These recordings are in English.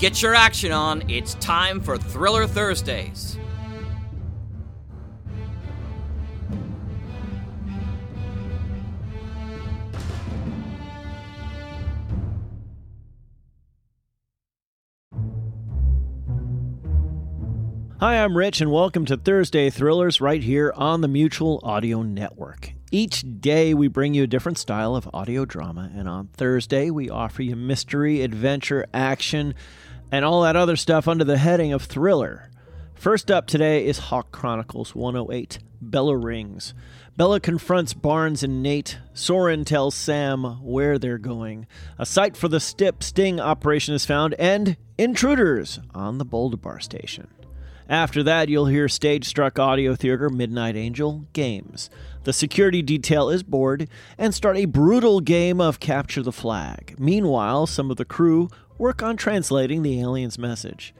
Get your action on. It's time for Thriller Thursdays. Hi, I'm Rich, and welcome to Thursday Thrillers right here on the Mutual Audio Network. Each day, we bring you a different style of audio drama, and on Thursday, we offer you mystery, adventure, action, and all that other stuff under the heading of thriller. First up today is Hawk Chronicles 108 Bella Rings. Bella confronts Barnes and Nate. Soren tells Sam where they're going. A site for the Stip Sting operation is found, and intruders on the Boulder Bar station. After that, you'll hear Stage Struck Audio Theater Midnight Angel Games. The security detail is bored and start a brutal game of Capture the Flag. Meanwhile, some of the crew work on translating the alien's message.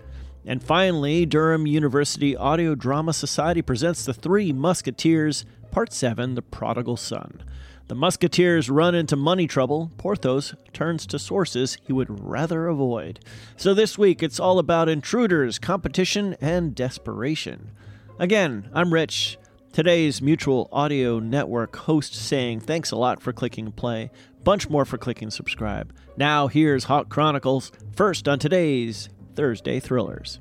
And finally, Durham University Audio Drama Society presents The Three Musketeers, Part 7 The Prodigal Son. The Musketeers run into money trouble. Porthos turns to sources he would rather avoid. So this week, it's all about intruders, competition, and desperation. Again, I'm Rich, today's Mutual Audio Network host, saying thanks a lot for clicking play, bunch more for clicking subscribe. Now, here's Hawk Chronicles, first on today's Thursday Thrillers.